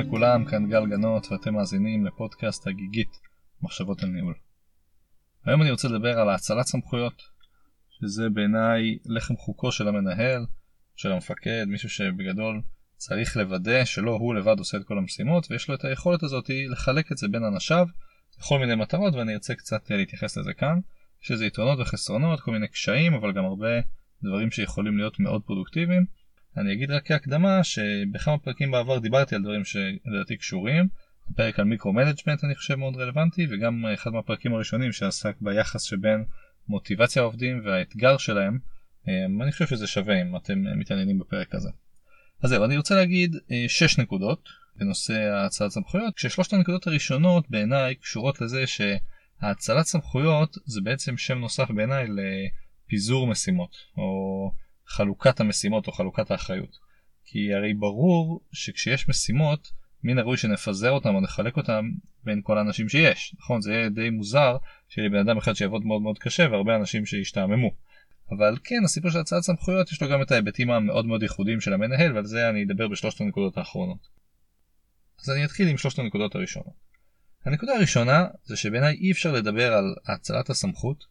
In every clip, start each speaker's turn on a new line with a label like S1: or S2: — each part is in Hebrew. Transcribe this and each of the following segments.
S1: לכולם, כאן גל גנות ואתם מאזינים לפודקאסט הגיגית מחשבות על ניהול. היום אני רוצה לדבר על האצלת סמכויות, שזה בעיניי לחם חוקו של המנהל, של המפקד, מישהו שבגדול צריך לוודא שלא הוא לבד עושה את כל המשימות ויש לו את היכולת הזאת לחלק את זה בין אנשיו לכל מיני מטרות ואני ארצה קצת להתייחס לזה כאן. יש לזה יתרונות וחסרונות, כל מיני קשיים אבל גם הרבה דברים שיכולים להיות מאוד פרודוקטיביים. אני אגיד רק כהקדמה שבכמה פרקים בעבר דיברתי על דברים שלדעתי קשורים. הפרק על micro-management אני חושב מאוד רלוונטי וגם אחד מהפרקים הראשונים שעסק ביחס שבין מוטיבציה העובדים והאתגר שלהם. אמ, אני חושב שזה שווה אם אתם מתעניינים בפרק הזה. אז זהו, אני רוצה להגיד 6 אה, נקודות בנושא האצלת סמכויות, כששלושת הנקודות הראשונות בעיניי קשורות לזה שהאצלת סמכויות זה בעצם שם נוסף בעיניי לפיזור משימות, או חלוקת המשימות או חלוקת האחריות. כי הרי ברור שכשיש משימות, מן הראוי שנפזר אותם או נחלק אותם בין כל האנשים שיש. נכון? זה יהיה די מוזר שיהיה לי בן אדם אחד שיעבוד מאוד מאוד קשה והרבה אנשים שישתעממו. אבל כן, הסיפור של הצעת סמכויות יש לו גם את ההיבטים המאוד מאוד ייחודיים של המנהל ועל זה אני אדבר בשלושת הנקודות האחרונות. אז אני אתחיל עם שלושת הנקודות הראשונות. הנקודה הראשונה זה שבעיניי אי אפשר לדבר על האצלת הסמכות,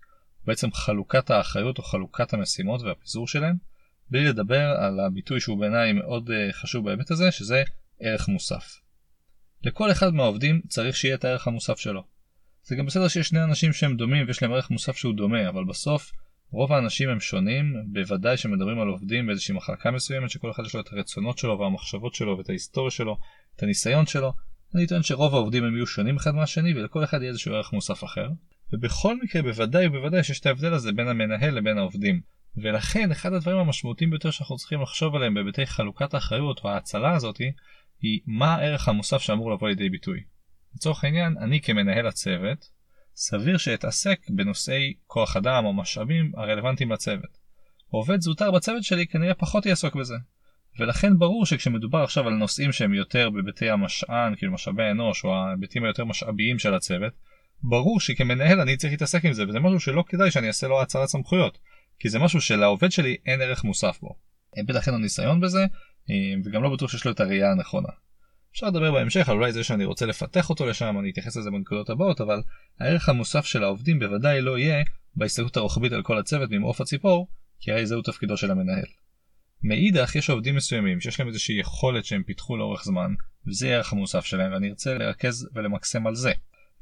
S1: בעצם חלוקת האחריות או חלוקת המשימות והפיזור שלהם, בלי לדבר על הביטוי שהוא בעיניי מאוד uh, חשוב בהיבט הזה, שזה ערך מוסף. לכל אחד מהעובדים צריך שיהיה את הערך המוסף שלו. זה גם בסדר שיש שני אנשים שהם דומים ויש להם ערך מוסף שהוא דומה, אבל בסוף רוב האנשים הם שונים, בוודאי שמדברים על עובדים באיזושהי מחלקה מסוימת שכל אחד יש לו את הרצונות שלו והמחשבות שלו ואת ההיסטוריה שלו, את הניסיון שלו. אני טוען שרוב העובדים הם יהיו שונים אחד מהשני ולכל אחד יהיה איזשהו ערך מוסף אחר. ובכל מקרה בוודאי ובוודאי שיש את ההבדל הזה בין המנהל לבין העובדים. ולכן אחד הדברים המשמעותיים ביותר שאנחנו צריכים לחשוב עליהם בהיבטי חלוקת האחריות או ההצלה הזאתי היא מה הערך המוסף שאמור לבוא לידי ביטוי. לצורך העניין אני כמנהל הצוות סביר שאתעסק בנושאי כוח אדם או משאבים הרלוונטיים לצוות. עובד זוטר בצוות שלי כנראה פחות יעסוק בזה. ולכן ברור שכשמדובר עכשיו על נושאים שהם יותר בביתי המשען, כאילו משאבי האנוש או ההיבטים היותר משאביים של הצוות, ברור שכמנהל אני צריך להתעסק עם זה וזה משהו שלא כדאי שאני אעשה לו הצהרת סמכויות. כי זה משהו שלעובד שלי אין ערך מוסף בו. אין בטח אין לו ניסיון בזה, אה, וגם לא בטוח שיש לו את הראייה הנכונה. אפשר לדבר בהמשך על אולי זה שאני רוצה לפתח אותו לשם, אני אתייחס לזה בנקודות הבאות, אבל הערך המוסף של העובדים בוודאי לא יהיה בהסתכלות הרוחבית על כל הצוות ממעוף הציפור, כי הרי זהו תפקידו של המנהל. מאידך יש עובדים מסוימים שיש להם איזושהי יכולת שהם פיתחו לאורך זמן, וזה הערך המוסף שלהם, ואני ארצה לרכז ולמקסם על זה.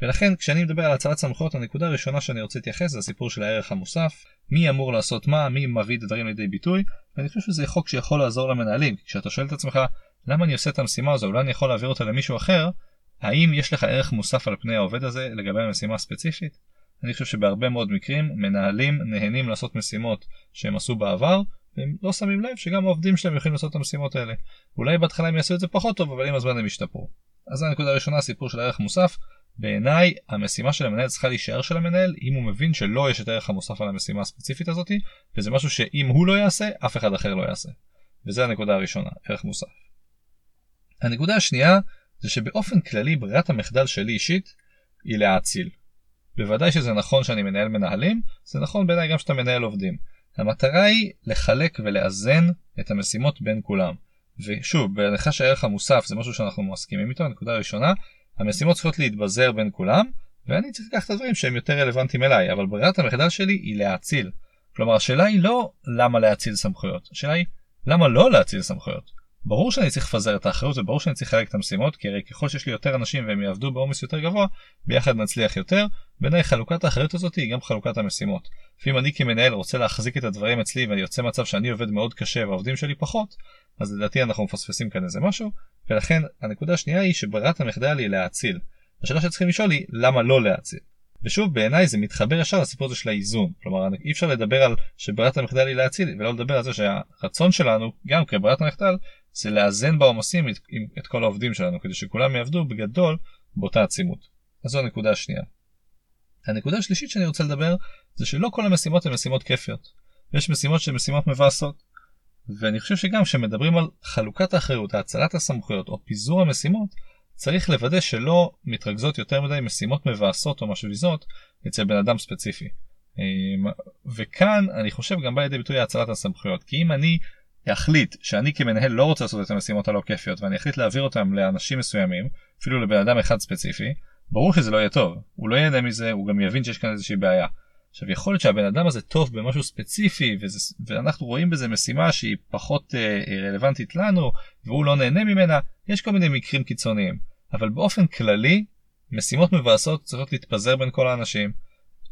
S1: ולכן כשאני מדבר על הצלת סמכויות הנקודה הראשונה שאני רוצה להתייחס זה הסיפור של הערך המוסף, מי אמור לעשות מה, מי מביא את הדברים לידי ביטוי, ואני חושב שזה חוק שיכול לעזור למנהלים, כשאתה שואל את עצמך למה אני עושה את המשימה הזו, אולי אני יכול להעביר אותה למישהו אחר, האם יש לך ערך מוסף על פני העובד הזה לגבי המשימה הספציפית? אני חושב שבהרבה מאוד מקרים מנהלים נהנים לעשות משימות שהם עשו בעבר והם לא שמים לב שגם העובדים שלהם יכולים לעשות את המשימות האלה. אולי בהתחלה הם יעשו את זה פחות טוב אבל עם הזמן הם ישתפרו. אז זו הנקודה הראשונה הסיפור של הערך מוסף בעיניי המשימה של המנהל צריכה להישאר של המנהל אם הוא מבין שלא יש את הערך המוסף על המשימה הספציפית הזאתי וזה משהו שאם הוא לא יעשה אף אחד אחר לא יעשה. וזה הנקודה הראשונה ערך מוסף. הנקודה השנייה זה שבאופן כללי ברירת המחדל שלי אישית היא להאציל. בוודאי שזה נכון שאני מנהל מנהלים זה נכון בעיניי גם שאתה מנהל עובדים. המטרה היא לחלק ולאזן את המשימות בין כולם. ושוב בהנחה שהערך המוסף זה משהו שאנחנו מסכימים איתו הנקודה הראשונה המשימות צריכות להתבזר בין כולם, ואני צריך לקחת את הדברים שהם יותר רלוונטיים אליי, אבל ברירת המחדל שלי היא להאציל. כלומר השאלה היא לא למה להאציל סמכויות, השאלה היא למה לא להאציל סמכויות. ברור שאני צריך לפזר את האחריות וברור שאני צריך לחלק את המשימות כי הרי ככל שיש לי יותר אנשים והם יעבדו בעומס יותר גבוה ביחד נצליח יותר בעיניי חלוקת האחריות הזאת היא גם חלוקת המשימות. ואם אני כמנהל רוצה להחזיק את הדברים אצלי ואני יוצא מצב שאני עובד מאוד קשה והעובדים שלי פחות אז לדעתי אנחנו מפספסים כאן איזה משהו ולכן הנקודה השנייה היא שברירת המחדל היא להאציל. השאלה שצריכים לשאול היא למה לא להאציל. ושוב בעיניי זה מתחבר ישר לסיפור הזה של האיזון כלומר אי אפשר לדבר על שברירת המחדל היא להציל ולא לדבר על זה שהרצון שלנו גם כברירת המחדל זה לאזן בעומסים את, את כל העובדים שלנו כדי שכולם יעבדו בגדול באותה עצימות. אז זו הנקודה השנייה. הנקודה השלישית שאני רוצה לדבר זה שלא כל המשימות הן משימות כיפיות. יש משימות שהן משימות מבאסות. ואני חושב שגם כשמדברים על חלוקת האחריות, האצלת הסמכויות או פיזור המשימות, צריך לוודא שלא מתרכזות יותר מדי משימות מבאסות או משוויזות אצל בן אדם ספציפי. אמ, וכאן אני חושב גם בא לידי ביטוי האצלת הסמכויות כי אם אני אחליט שאני כמנהל לא רוצה לעשות את המשימות הלא כיפיות ואני אחליט להעביר אותם לאנשים מסוימים, אפילו לבן אדם אחד ספציפי, ברור שזה לא יהיה טוב. הוא לא ייהנה מזה, הוא גם יבין שיש כאן איזושהי בעיה. עכשיו יכול להיות שהבן אדם הזה טוב במשהו ספציפי וזה, ואנחנו רואים בזה משימה שהיא פחות אה, רלוונטית לנו והוא לא נהנה ממנה, יש כל מיני מקרים קיצוניים. אבל באופן כללי, משימות מבאסות צריכות להתפזר בין כל האנשים.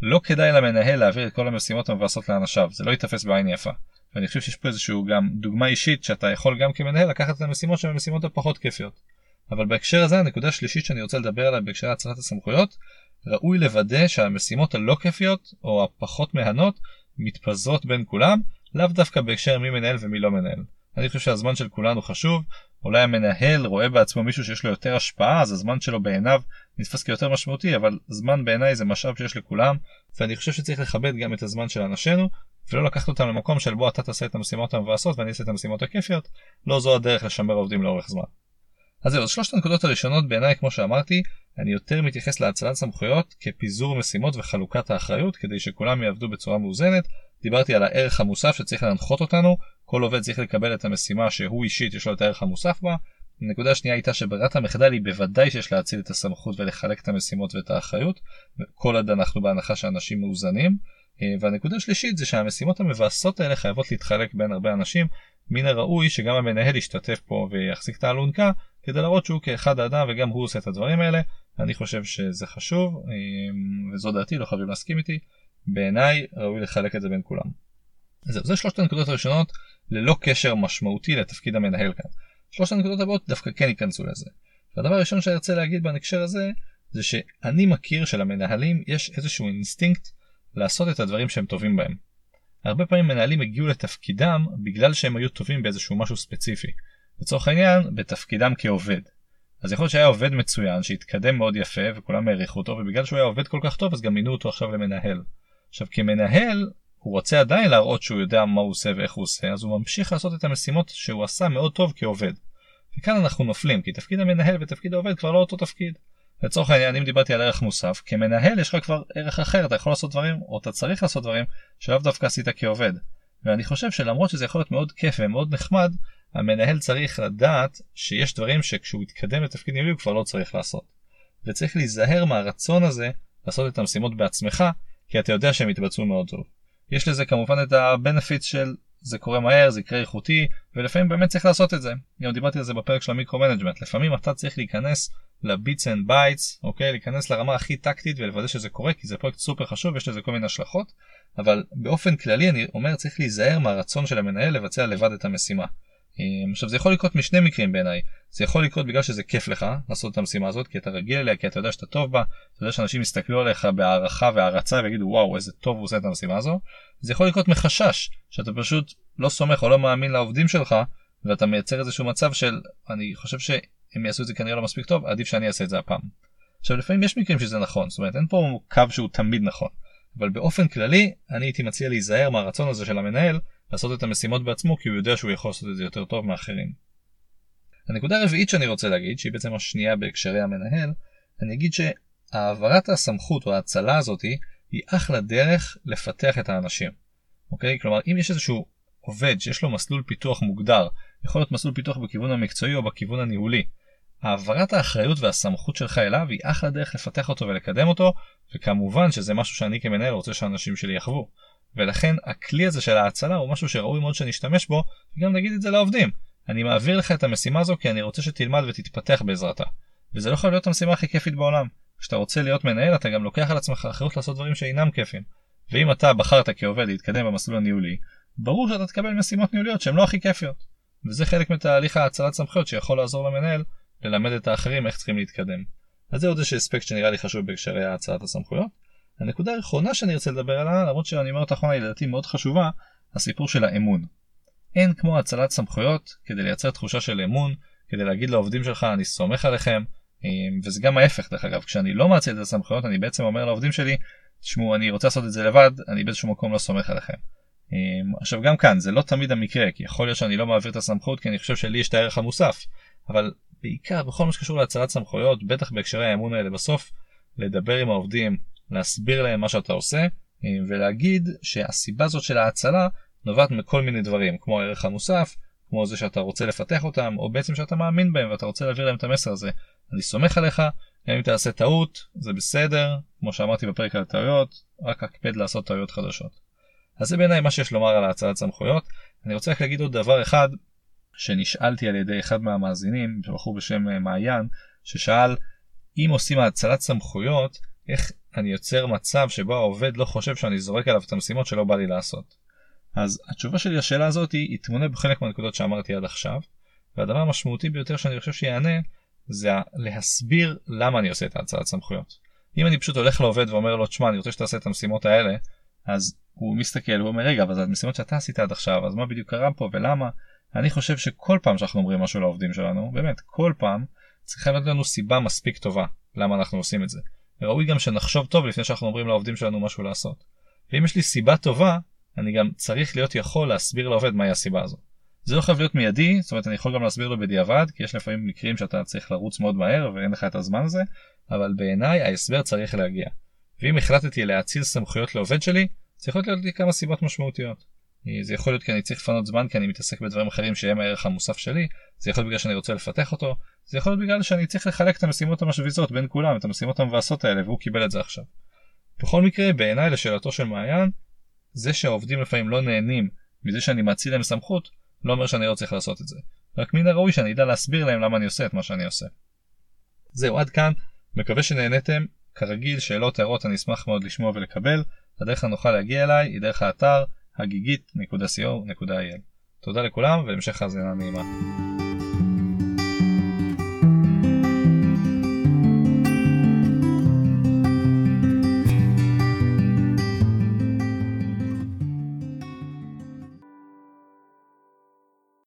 S1: לא כדאי למנהל להעביר את כל המשימות המבאסות לאנשיו, זה לא ייתפס בעין יפה. ואני חושב שיש פה איזשהו גם דוגמה אישית שאתה יכול גם כמנהל לקחת את המשימות שהן המשימות הפחות כיפיות. אבל בהקשר הזה הנקודה השלישית שאני רוצה לדבר עליה בהקשר הצלת הסמכויות, ראוי לוודא שהמשימות הלא כיפיות או הפחות מהנות מתפזרות בין כולם, לאו דווקא בהקשר מי מנהל ומי לא מנהל. אני חושב שהזמן של כולנו חשוב, אולי המנהל רואה בעצמו מישהו שיש לו יותר השפעה, אז הזמן שלו בעיניו נתפס כיותר משמעותי, אבל זמן בעיניי זה משאב שיש לכולם, ואני חושב שצריך לכבד גם את הזמן של אנשינו, ולא לקחת אותם למקום של בוא אתה תעשה את המשימות המבאסות ואני אעשה את המשימות הכיפיות, לא זו הדרך לשמר עובדים לאורך זמן. אז זהו, שלושת הנקודות הראשונות בעיניי, כמו שאמרתי, אני יותר מתייחס להצלת סמכויות כפיזור משימות וחלוקת האחריות כדי שכולם יעבדו בצורה מאוזנת. דיברתי על הערך המוסף שצריך להנחות אותנו, כל עובד צריך לקבל את המשימה שהוא אישית יש לו את הערך המוסף בה. הנקודה השנייה הייתה שברירת המחדל היא בוודאי שיש להציל את הסמכות ולחלק את המשימות ואת האחריות, כל עד אנחנו בהנחה שאנשים מאוזנים. אה, והנקודה השלישית זה שהמשימות המבאסות האלה חייבות להתחלק בין הרבה אנשים, מן הראוי שגם המנהל ישתתף פה ויחזיק את האלונקה כדי להראות שהוא כאחד האדם וגם הוא עושה את הדברים האלה. אני חושב שזה חשוב אמ, וזו דעתי לא חייבים להסכים איתי. בעיניי ראוי לחלק את זה בין כולם. זהו, זה שלושת הנקודות הראשונות ללא קשר משמעותי לתפקיד המנהל כאן. שלושת הנקודות הבאות דווקא כן ייכנסו לזה. והדבר הראשון שאני רוצה להגיד בהקשר הזה זה שאני מכיר שלמנהלים יש איזשהו אינסטינקט לעשות את הדברים שהם טובים בהם. הרבה פעמים מנהלים הגיעו לתפקידם בגלל שהם היו טובים באיזשהו משהו ספציפי. לצורך העניין, בתפקידם כעובד. אז יכול להיות שהיה עובד מצוין שהתקדם מאוד יפה וכולם העריכו אותו ובגלל שהוא היה עובד כל כך טוב אז גם מינו אותו עכשיו למנהל. עכשיו כמנהל הוא רוצה עדיין להראות שהוא יודע מה הוא עושה ואיך הוא עושה אז הוא ממשיך לעשות את המשימות שהוא עשה מאוד טוב כעובד. וכאן אנחנו נופלים כי תפקיד המנהל ותפקיד העובד כבר לא אותו תפקיד. לצורך העניין אם דיברתי על ערך מוסף כמנהל יש לך כבר ערך אחר אתה יכול לעשות דברים או אתה צריך לעשות דברים שלאו דווקא עשית כעובד. ואני חושב שלמרות שזה יכול להיות מאוד כיף ומאוד נחמד המנהל צריך לדעת שיש דברים שכשהוא יתקדם לתפקיד ניהולי הוא כבר לא צריך לעשות. וצריך להיזהר מהרצון הזה לעשות את המשימות בעצמך כי אתה יודע שהם יתבצעו מאוד טוב. יש לזה כמובן את הבנפיט של זה קורה מהר, זה יקרה איכותי, ולפעמים באמת צריך לעשות את זה. גם דיברתי על זה בפרק של ה micro-management. לפעמים אתה צריך להיכנס ל bits and bytes, אוקיי? להיכנס לרמה הכי טקטית ולוודא שזה קורה, כי זה פרויקט סופר חשוב, יש לזה כל מיני השלכות, אבל באופן כללי אני אומר צריך להיזהר מהרצון של המנהל לבצע לבד את המשימה. אמ, עכשיו זה יכול לקרות משני מקרים בעיניי זה יכול לקרות בגלל שזה כיף לך לעשות את המשימה הזאת כי אתה רגיל אליה כי אתה יודע שאתה טוב בה אתה יודע שאנשים יסתכלו עליך בהערכה והערצה ויגידו וואו איזה טוב הוא עושה את המשימה הזו זה יכול לקרות מחשש שאתה פשוט לא סומך או לא מאמין לעובדים שלך ואתה מייצר איזשהו מצב של אני חושב שהם יעשו את זה כנראה לא מספיק טוב עדיף שאני אעשה את זה הפעם. עכשיו לפעמים יש מקרים שזה נכון זאת אומרת אין פה קו שהוא תמיד נכון אבל באופן כללי אני הייתי מציע להיזהר מהרצון הזה של המנהל לעשות את המשימות בעצמו כי הוא יודע שהוא יכול לעשות את זה יותר טוב מאחרים. הנקודה הרביעית שאני רוצה להגיד שהיא בעצם השנייה בהקשרי המנהל אני אגיד שהעברת הסמכות או ההצלה הזאתי היא אחלה דרך לפתח את האנשים. אוקיי? כלומר אם יש איזשהו עובד שיש לו מסלול פיתוח מוגדר יכול להיות מסלול פיתוח בכיוון המקצועי או בכיוון הניהולי. העברת האחריות והסמכות שלך אליו היא אחלה דרך לפתח אותו ולקדם אותו וכמובן שזה משהו שאני כמנהל רוצה שאנשים שלי יחוו. ולכן הכלי הזה של ההצלה הוא משהו שראוי מאוד שנשתמש בו, וגם נגיד את זה לעובדים. אני מעביר לך את המשימה הזו כי אני רוצה שתלמד ותתפתח בעזרתה. וזה לא יכול להיות המשימה הכי כיפית בעולם. כשאתה רוצה להיות מנהל אתה גם לוקח על עצמך אחריות לעשות דברים שאינם כיפים. ואם אתה בחרת כעובד להתקדם במסלול הניהולי, ברור שאתה תקבל משימות ניהוליות שהן לא הכי כיפיות. וזה חלק מתהליך ההצלת סמכויות שיכול לעזור למנהל ללמד את האחרים איך צריכים להתקדם. אז זה עוד איזה אספקט שנראה לי חשוב בהקשרי הצלת הסמכויות. הנקודה האחרונה שאני ארצה לדבר עליה, למרות שאני אומר אותה אחרונה היא לדעתי מאוד חשובה, הסיפור של האמון. אין כמו הצלת סמכויות כדי לייצר תחושה של אמון, כדי להגיד לעובדים שלך אני סומך עליכם, אמ, וזה גם ההפך דרך אגב, כשאני לא מאציל את הסמכויות אני בעצם אומר לעובדים שלי, תשמעו אני רוצה לעשות את זה לבד, אני באיזשהו מקום לא סומך עליכם. אמ, עכשיו גם כאן זה לא תמיד המקרה, כי יכול להיות שאני לא מעביר את הסמכות כי אני חושב שלי יש את הערך המוסף, אבל בעיקר בכל מה שקשור להצלת סמכויות, בטח בהקשרי האמון האלה בסוף, לדבר עם העובדים, להסביר להם מה שאתה עושה אה, ולהגיד שהסיבה הזאת של ההצלה נובעת מכל מיני דברים כמו הערך המוסף כמו זה שאתה רוצה לפתח אותם, או בעצם שאתה מאמין בהם ואתה רוצה להעביר להם את המסר הזה. אני סומך עליך, אם תעשה טעות, זה בסדר, כמו שאמרתי בפרק על טעויות, רק הקפד לעשות טעויות חדשות. אז זה בעיניי מה שיש לומר על האצלת סמכויות. אני רוצה רק להגיד עוד דבר אחד, שנשאלתי על ידי אחד מהמאזינים, בחור בשם אה, מעיין, ששאל אם עושים האצלת סמכויות, איך אני יוצר מצב שבו העובד לא חושב שאני זורק עליו את המשימות שלא בא לי לעשות. אז התשובה שלי לשאלה הזאת היא, תמונה בחלק מהנקודות שאמרתי עד עכשיו, והדבר המשמעותי ביותר שאני חושב שיענה זה להסביר למה אני עושה את ההצעת סמכויות. אם אני פשוט הולך לעובד ואומר לו, תשמע, אני רוצה שתעשה את המשימות האלה, אז הוא מסתכל, הוא אומר, רגע, אבל זה המשימות שאתה עשית עד עכשיו, אז מה בדיוק קרה פה ולמה? אני חושב שכל פעם שאנחנו אומרים משהו לעובדים שלנו, באמת, כל פעם, צריכה להיות לנו סיבה מספיק טובה למה אנחנו עושים את זה. וראוי גם שנחשוב טוב לפני שאנחנו אומרים לעובדים שלנו משהו לעשות. ואם יש לי סיבה טובה, אני גם צריך להיות יכול להסביר לעובד מהי הסיבה הזו. זה לא חייב להיות מיידי, זאת אומרת אני יכול גם להסביר לו בדיעבד, כי יש לפעמים מקרים שאתה צריך לרוץ מאוד מהר ואין לך את הזמן הזה, אבל בעיניי ההסבר צריך להגיע. ואם החלטתי להאציל סמכויות לעובד שלי, זה יכול להיות לי כמה סיבות משמעותיות. זה יכול להיות כי אני צריך לפנות זמן כי אני מתעסק בדברים אחרים שהם הערך המוסף שלי, זה יכול להיות בגלל שאני רוצה לפתח אותו, זה יכול להיות בגלל שאני צריך לחלק את המשימות המשוויזות בין כולם, את המשימות המבאסות האלה, והוא קיבל את זה עכשיו. בכל מקרה, בעיניי לשאלתו של מעיין, זה שהעובדים לפעמים לא נהנים מזה שאני מאציל להם סמכות, לא אומר שאני לא צריך לעשות את זה. רק מן הראוי שאני אדע להסביר להם למה אני עושה את מה שאני עושה. זהו, עד כאן, מקווה שנהנתם. כרגיל, שאלות, הערות, אני אשמח מאוד לשמוע ולקבל. הדרך הנוחה להגיע אליי היא דרך האתר הגיגית.co.il. תודה לכולם והמשך האזנה נעימה.